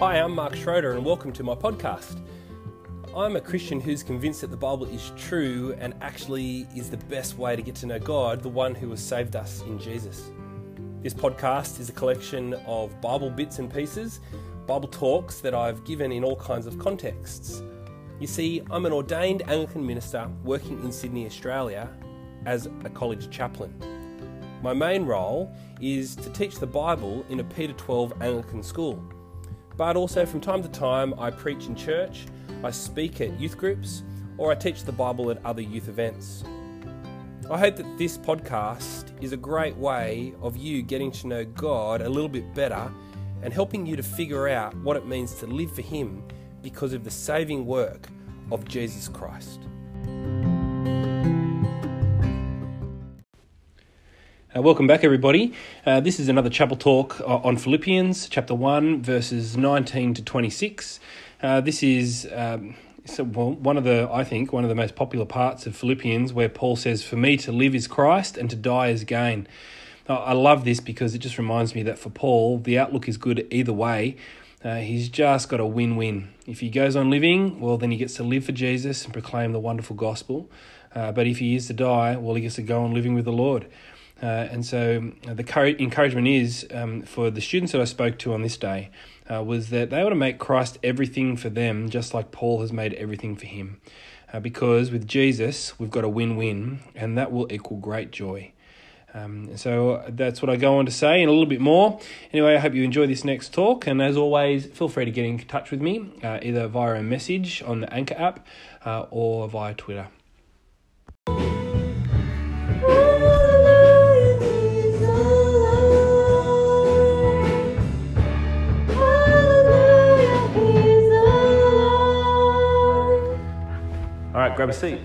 Hi, I'm Mark Schroeder, and welcome to my podcast. I'm a Christian who's convinced that the Bible is true and actually is the best way to get to know God, the one who has saved us in Jesus. This podcast is a collection of Bible bits and pieces, Bible talks that I've given in all kinds of contexts. You see, I'm an ordained Anglican minister working in Sydney, Australia, as a college chaplain. My main role is to teach the Bible in a Peter 12 Anglican school. But also, from time to time, I preach in church, I speak at youth groups, or I teach the Bible at other youth events. I hope that this podcast is a great way of you getting to know God a little bit better and helping you to figure out what it means to live for Him because of the saving work of Jesus Christ. Uh, welcome back, everybody. Uh, this is another chapel talk uh, on Philippians, chapter 1, verses 19 to 26. Uh, this is um, so, well, one of the, I think, one of the most popular parts of Philippians where Paul says, For me to live is Christ and to die is gain. I love this because it just reminds me that for Paul, the outlook is good either way. Uh, he's just got a win win. If he goes on living, well, then he gets to live for Jesus and proclaim the wonderful gospel. Uh, but if he is to die, well, he gets to go on living with the Lord. Uh, and so uh, the encouragement is um, for the students that I spoke to on this day uh, was that they ought to make Christ everything for them, just like Paul has made everything for him. Uh, because with Jesus, we've got a win win, and that will equal great joy. Um, so that's what I go on to say and a little bit more. Anyway, I hope you enjoy this next talk. And as always, feel free to get in touch with me uh, either via a message on the Anchor app uh, or via Twitter. Right, grab a seat.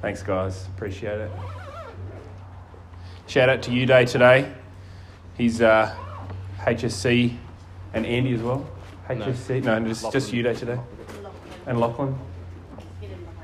Thanks, guys. Appreciate it. Shout out to you day today. He's uh, HSC and Andy as well. HSC, no, no just, just you day today. And Lachlan.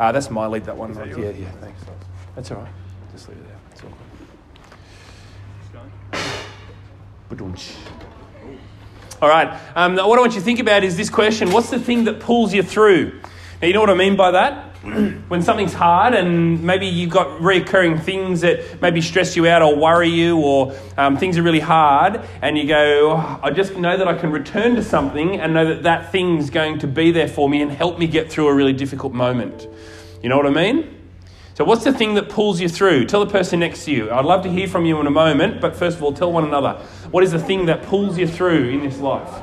Ah, uh, that's my lead. That one. That yeah, yeah. Thanks. That's all right. Just leave it there. It's all good. All right. Um, what I want you to think about is this question: What's the thing that pulls you through? Now, you know what I mean by that. when something's hard and maybe you've got reoccurring things that maybe stress you out or worry you or um, things are really hard and you go, oh, I just know that I can return to something and know that that thing's going to be there for me and help me get through a really difficult moment. You know what I mean? So, what's the thing that pulls you through? Tell the person next to you. I'd love to hear from you in a moment, but first of all, tell one another. What is the thing that pulls you through in this life?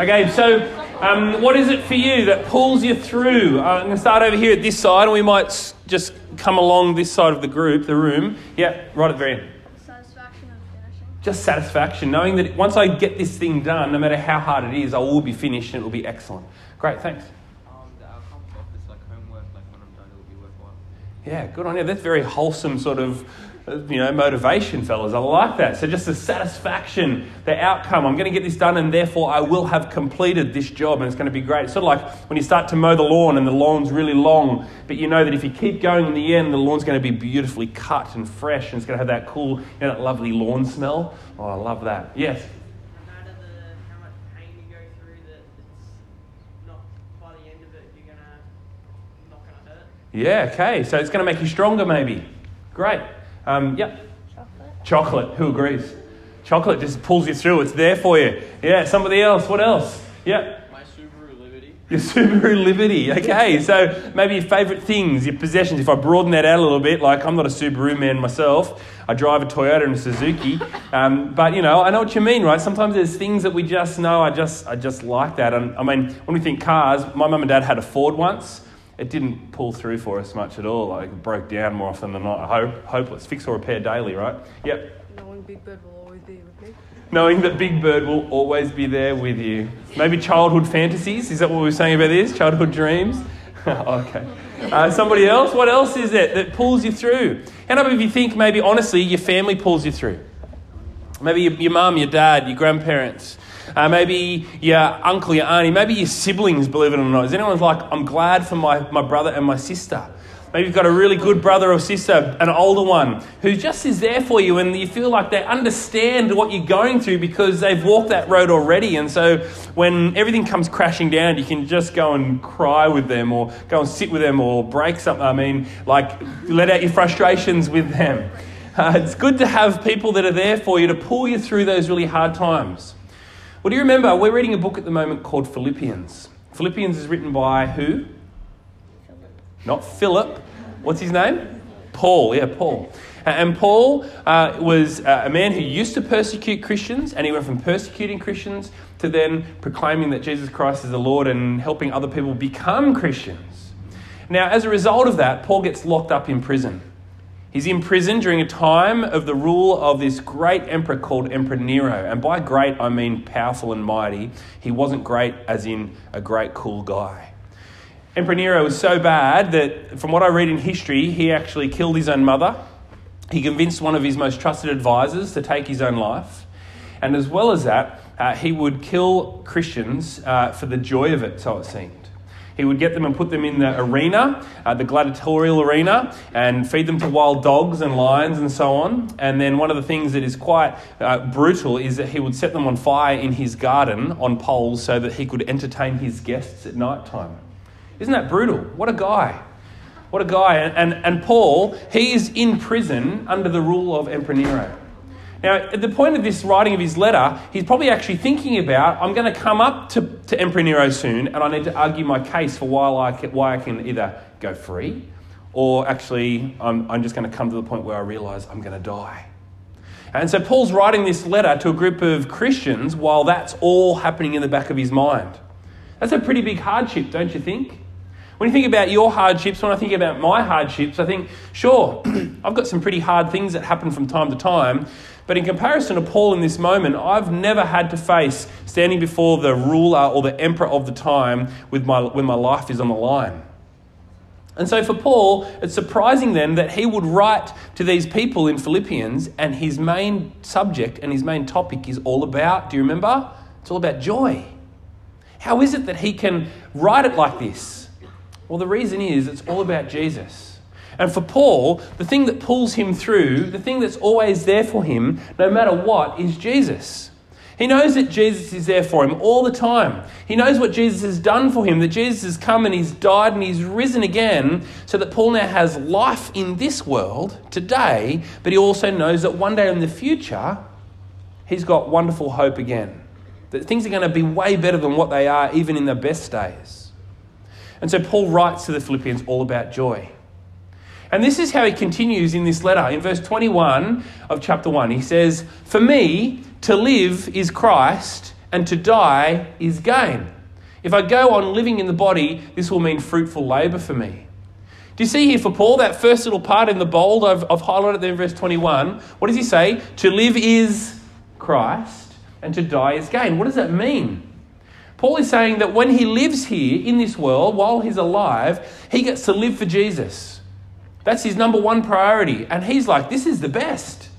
Okay, so um, what is it for you that pulls you through? Uh, I'm going to start over here at this side, and we might just come along this side of the group, the room. Yeah, right at the very end. Satisfaction of finishing. Just satisfaction, knowing that once I get this thing done, no matter how hard it is, I will be finished and it will be excellent. Great, thanks. Um, the outcome of this like homework, like when I'm done, it will be worthwhile. Yeah, good on you. That's very wholesome sort of you know, motivation, fellas. I like that. So just the satisfaction, the outcome. I'm going to get this done, and therefore I will have completed this job, and it's going to be great. It's sort of like when you start to mow the lawn, and the lawn's really long, but you know that if you keep going in the end, the lawn's going to be beautifully cut and fresh, and it's going to have that cool, you know, that lovely lawn smell. Oh, I love that. Yes. Yeah, okay. So it's going to make you stronger, maybe. Great. Um, yep. Chocolate. Chocolate. Who agrees? Chocolate just pulls you through. It's there for you. Yeah. Somebody else. What else? Yep. My Subaru Liberty. Your Subaru Liberty. Okay, so maybe your favourite things, your possessions. If I broaden that out a little bit, like I'm not a Subaru man myself, I drive a Toyota and a Suzuki. Um, but you know, I know what you mean, right? Sometimes there's things that we just know. I just, I just like that. And I mean, when we think cars, my mum and dad had a Ford once. It didn't pull through for us much at all. Like it broke down more often than not. Hope, hopeless. Fix or repair daily, right? Yep. Knowing Big Bird will always be with me. Knowing that Big Bird will always be there with you. Maybe childhood fantasies. Is that what we were saying about this? Childhood dreams. okay. Uh, somebody else? What else is it that pulls you through? How about if you think maybe honestly your family pulls you through? Maybe your, your mum, your dad, your grandparents. Uh, maybe your uncle, your auntie, maybe your siblings, believe it or not. Is anyone like, I'm glad for my, my brother and my sister? Maybe you've got a really good brother or sister, an older one, who just is there for you and you feel like they understand what you're going through because they've walked that road already. And so when everything comes crashing down, you can just go and cry with them or go and sit with them or break something. I mean, like, let out your frustrations with them. Uh, it's good to have people that are there for you to pull you through those really hard times. Well, do you remember? We're reading a book at the moment called Philippians. Philippians is written by who? Not Philip. What's his name? Paul. Yeah, Paul. And Paul uh, was uh, a man who used to persecute Christians, and he went from persecuting Christians to then proclaiming that Jesus Christ is the Lord and helping other people become Christians. Now, as a result of that, Paul gets locked up in prison. He's in prison during a time of the rule of this great emperor called Emperor Nero. And by great, I mean powerful and mighty. He wasn't great as in a great, cool guy. Emperor Nero was so bad that, from what I read in history, he actually killed his own mother. He convinced one of his most trusted advisors to take his own life. And as well as that, uh, he would kill Christians uh, for the joy of it, so it seemed. He would get them and put them in the arena, uh, the gladiatorial arena, and feed them to wild dogs and lions and so on. And then one of the things that is quite uh, brutal is that he would set them on fire in his garden on poles so that he could entertain his guests at night time. Isn't that brutal? What a guy. What a guy. And, and, and Paul, he is in prison under the rule of Emperor Nero. Now, at the point of this writing of his letter, he's probably actually thinking about I'm going to come up to, to Emperor Nero soon and I need to argue my case for why I can, why I can either go free or actually I'm, I'm just going to come to the point where I realize I'm going to die. And so Paul's writing this letter to a group of Christians while that's all happening in the back of his mind. That's a pretty big hardship, don't you think? When you think about your hardships, when I think about my hardships, I think, sure, I've got some pretty hard things that happen from time to time, but in comparison to Paul in this moment, I've never had to face standing before the ruler or the emperor of the time with my, when my life is on the line. And so for Paul, it's surprising then that he would write to these people in Philippians, and his main subject and his main topic is all about, do you remember? It's all about joy. How is it that he can write it like this? Well, the reason is it's all about Jesus. And for Paul, the thing that pulls him through, the thing that's always there for him, no matter what, is Jesus. He knows that Jesus is there for him all the time. He knows what Jesus has done for him, that Jesus has come and he's died and he's risen again, so that Paul now has life in this world today, but he also knows that one day in the future, he's got wonderful hope again. That things are going to be way better than what they are, even in the best days. And so Paul writes to the Philippians all about joy. And this is how he continues in this letter. In verse 21 of chapter 1, he says, For me, to live is Christ, and to die is gain. If I go on living in the body, this will mean fruitful labour for me. Do you see here for Paul that first little part in the bold I've, I've highlighted there in verse 21? What does he say? To live is Christ, and to die is gain. What does that mean? Paul is saying that when he lives here in this world, while he's alive, he gets to live for Jesus. That's his number one priority. And he's like, this is the best.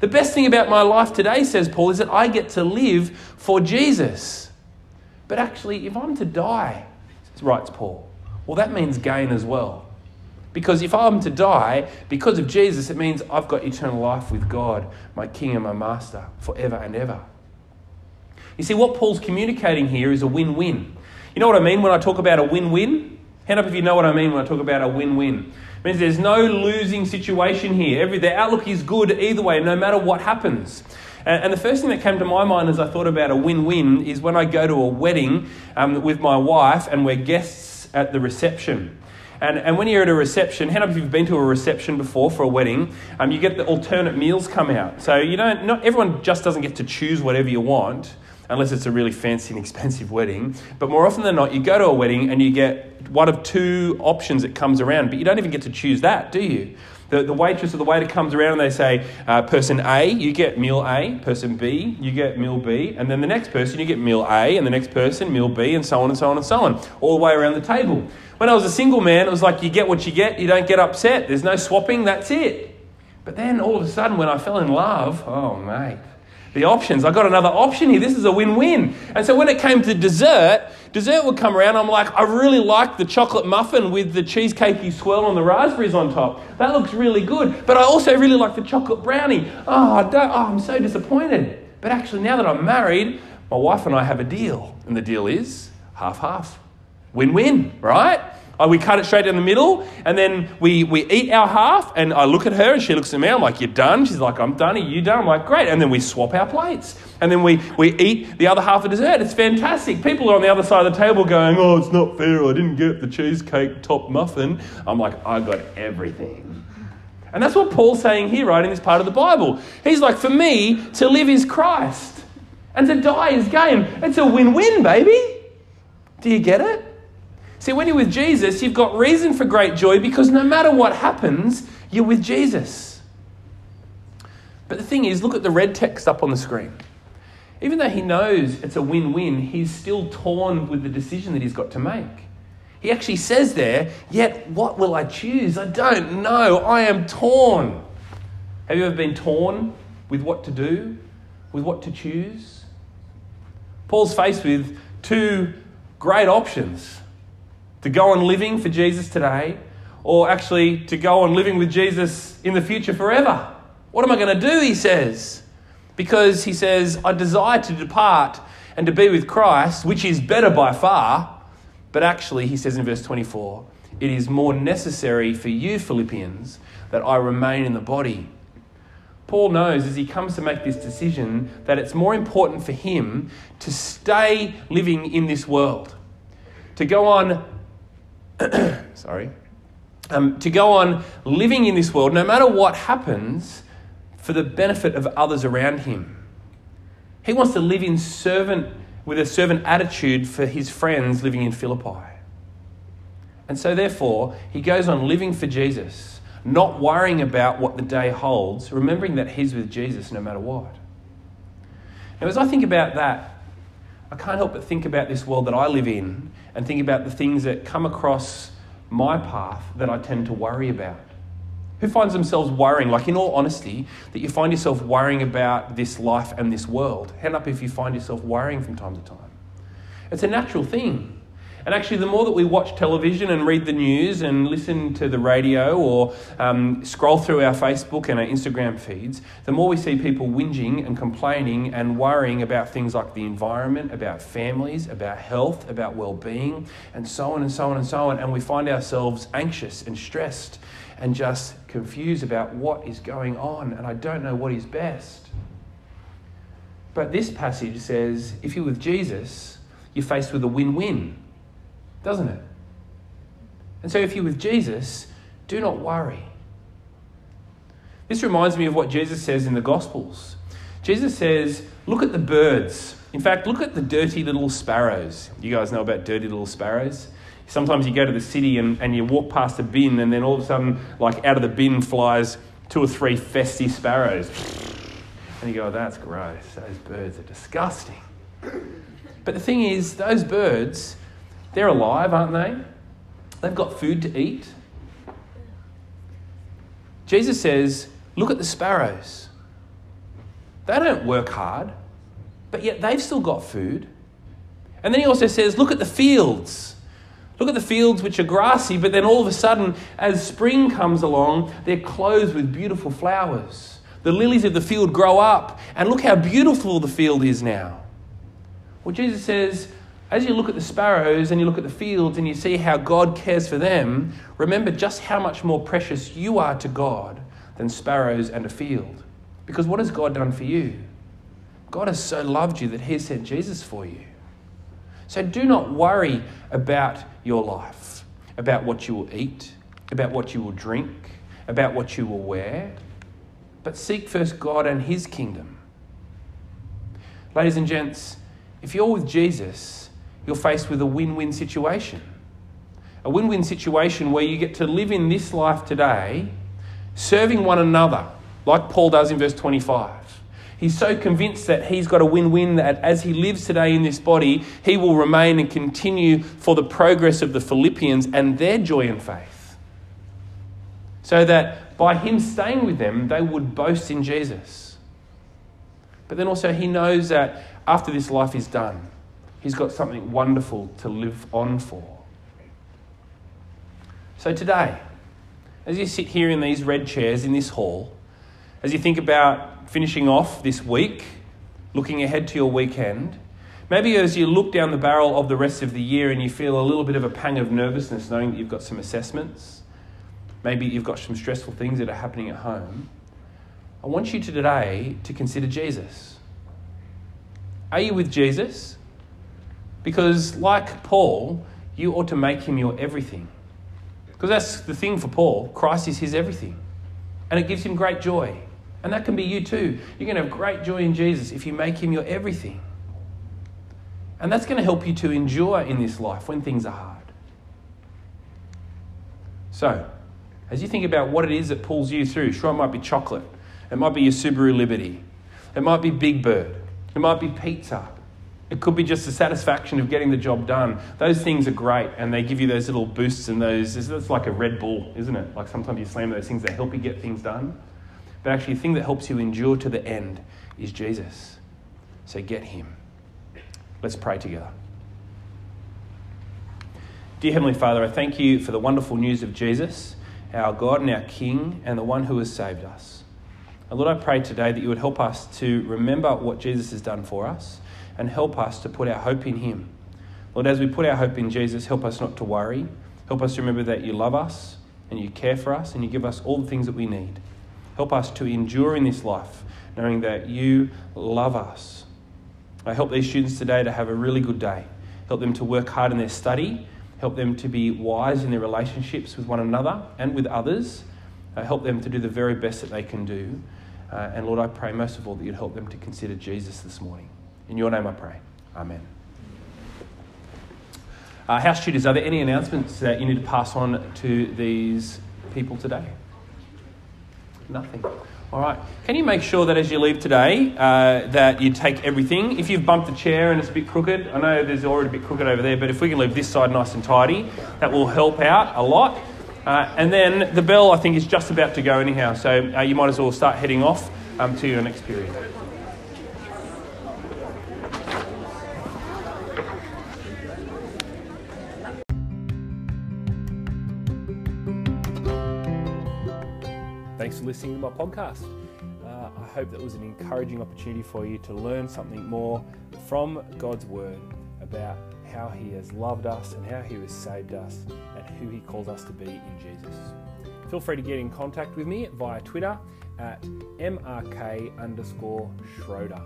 The best thing about my life today, says Paul, is that I get to live for Jesus. But actually, if I'm to die, writes Paul, well, that means gain as well. Because if I'm to die because of Jesus, it means I've got eternal life with God, my King and my Master, forever and ever. You see, what Paul's communicating here is a win win. You know what I mean when I talk about a win win? Hand up if you know what I mean when I talk about a win win It means there's no losing situation here. Every, the outlook is good either way, no matter what happens. And, and the first thing that came to my mind as I thought about a win win is when I go to a wedding um, with my wife and we're guests at the reception. And, and when you're at a reception, how up if you have been to a reception before for a wedding? Um, you get the alternate meals come out. So you don't, not everyone just doesn't get to choose whatever you want, unless it's a really fancy and expensive wedding. But more often than not, you go to a wedding and you get one of two options that comes around, but you don't even get to choose that, do you? The, the waitress or the waiter comes around and they say, uh, person A, you get meal A, person B, you get meal B, and then the next person, you get meal A, and the next person, meal B, and so on and so on and so on, all the way around the table. When I was a single man, it was like you get what you get, you don't get upset, there's no swapping, that's it. But then all of a sudden, when I fell in love, oh, mate, the options. I got another option here. This is a win win. And so when it came to dessert, dessert would come around. I'm like, I really like the chocolate muffin with the cheesecakey swirl and the raspberries on top. That looks really good. But I also really like the chocolate brownie. Oh, oh I'm so disappointed. But actually, now that I'm married, my wife and I have a deal. And the deal is half half. Win win, right? Oh, we cut it straight down the middle, and then we, we eat our half, and I look at her, and she looks at me. I'm like, You're done? She's like, I'm done. Are you done? I'm like, Great. And then we swap our plates. And then we, we eat the other half of dessert. It's fantastic. People are on the other side of the table going, Oh, it's not fair. I didn't get the cheesecake top muffin. I'm like, I got everything. And that's what Paul's saying here, right, in this part of the Bible. He's like, For me, to live is Christ, and to die is gain. It's a win win, baby. Do you get it? See, when you're with Jesus, you've got reason for great joy because no matter what happens, you're with Jesus. But the thing is, look at the red text up on the screen. Even though he knows it's a win win, he's still torn with the decision that he's got to make. He actually says there, Yet what will I choose? I don't know. I am torn. Have you ever been torn with what to do, with what to choose? Paul's faced with two great options to go on living for Jesus today, or actually to go on living with Jesus in the future forever. What am I going to do? He says. Because he says, I desire to depart and to be with Christ, which is better by far. But actually, he says in verse 24, it is more necessary for you, Philippians, that I remain in the body. Paul knows as he comes to make this decision that it's more important for him to stay living in this world, to go on sorry, um, to go on living in this world, no matter what happens, for the benefit of others around him. He wants to live in servant with a servant attitude for his friends living in Philippi. And so, therefore, he goes on living for Jesus, not worrying about what the day holds, remembering that he's with Jesus no matter what. Now, as I think about that, I can't help but think about this world that I live in and think about the things that come across my path that I tend to worry about. Who finds themselves worrying, like in all honesty, that you find yourself worrying about this life and this world? Hand up if you find yourself worrying from time to time. It's a natural thing. And actually, the more that we watch television and read the news and listen to the radio or um, scroll through our Facebook and our Instagram feeds, the more we see people whinging and complaining and worrying about things like the environment, about families, about health, about well being, and so on and so on and so on. And we find ourselves anxious and stressed and just confused about what is going on, and I don't know what is best. But this passage says if you're with Jesus, you're faced with a win win doesn't it? And so if you're with Jesus, do not worry. This reminds me of what Jesus says in the Gospels. Jesus says, Look at the birds. In fact, look at the dirty little sparrows. You guys know about dirty little sparrows? Sometimes you go to the city and, and you walk past a bin, and then all of a sudden, like out of the bin flies two or three festy sparrows. And you go, oh, That's gross. Those birds are disgusting. But the thing is, those birds, they're alive, aren't they? They've got food to eat. Jesus says, Look at the sparrows. They don't work hard, but yet they've still got food. And then he also says, Look at the fields. Look at the fields which are grassy, but then all of a sudden, as spring comes along, they're clothed with beautiful flowers. The lilies of the field grow up, and look how beautiful the field is now. Well, Jesus says, as you look at the sparrows and you look at the fields and you see how God cares for them, remember just how much more precious you are to God than sparrows and a field. Because what has God done for you? God has so loved you that He sent Jesus for you. So do not worry about your life, about what you will eat, about what you will drink, about what you will wear, but seek first God and His kingdom. Ladies and gents, if you're with Jesus, you're faced with a win win situation. A win win situation where you get to live in this life today, serving one another, like Paul does in verse 25. He's so convinced that he's got a win win that as he lives today in this body, he will remain and continue for the progress of the Philippians and their joy and faith. So that by him staying with them, they would boast in Jesus. But then also, he knows that after this life is done, he's got something wonderful to live on for. So today, as you sit here in these red chairs in this hall, as you think about finishing off this week, looking ahead to your weekend, maybe as you look down the barrel of the rest of the year and you feel a little bit of a pang of nervousness knowing that you've got some assessments, maybe you've got some stressful things that are happening at home, I want you to today to consider Jesus. Are you with Jesus? Because, like Paul, you ought to make him your everything. Because that's the thing for Paul Christ is his everything. And it gives him great joy. And that can be you too. You're going to have great joy in Jesus if you make him your everything. And that's going to help you to endure in this life when things are hard. So, as you think about what it is that pulls you through, sure, it might be chocolate, it might be your Subaru Liberty, it might be Big Bird, it might be pizza, it could be just the satisfaction of getting the job done. Those things are great and they give you those little boosts and those, it's like a Red Bull, isn't it? Like sometimes you slam those things that help you get things done. But actually, the thing that helps you endure to the end is Jesus. So get him. Let's pray together. Dear Heavenly Father, I thank you for the wonderful news of Jesus, our God and our King, and the one who has saved us. And Lord, I pray today that you would help us to remember what Jesus has done for us and help us to put our hope in Him. Lord, as we put our hope in Jesus, help us not to worry. Help us remember that you love us and you care for us and you give us all the things that we need. Help us to endure in this life, knowing that you love us. I help these students today to have a really good day. Help them to work hard in their study. Help them to be wise in their relationships with one another and with others. Help them to do the very best that they can do. Uh, and Lord, I pray most of all that you'd help them to consider Jesus this morning. In your name I pray. Amen. Uh, house tutors, are there any announcements that you need to pass on to these people today? Nothing. All right. Can you make sure that as you leave today, uh, that you take everything? If you've bumped a chair and it's a bit crooked, I know there's already a bit crooked over there, but if we can leave this side nice and tidy, that will help out a lot. Uh, and then the bell, I think, is just about to go anyhow, so uh, you might as well start heading off um, to your next period. Thanks for listening to my podcast. Uh, I hope that was an encouraging opportunity for you to learn something more from God's Word about how He has loved us and how He has saved us and who He calls us to be in Jesus. Feel free to get in contact with me via Twitter at mrk underscore Schroeder.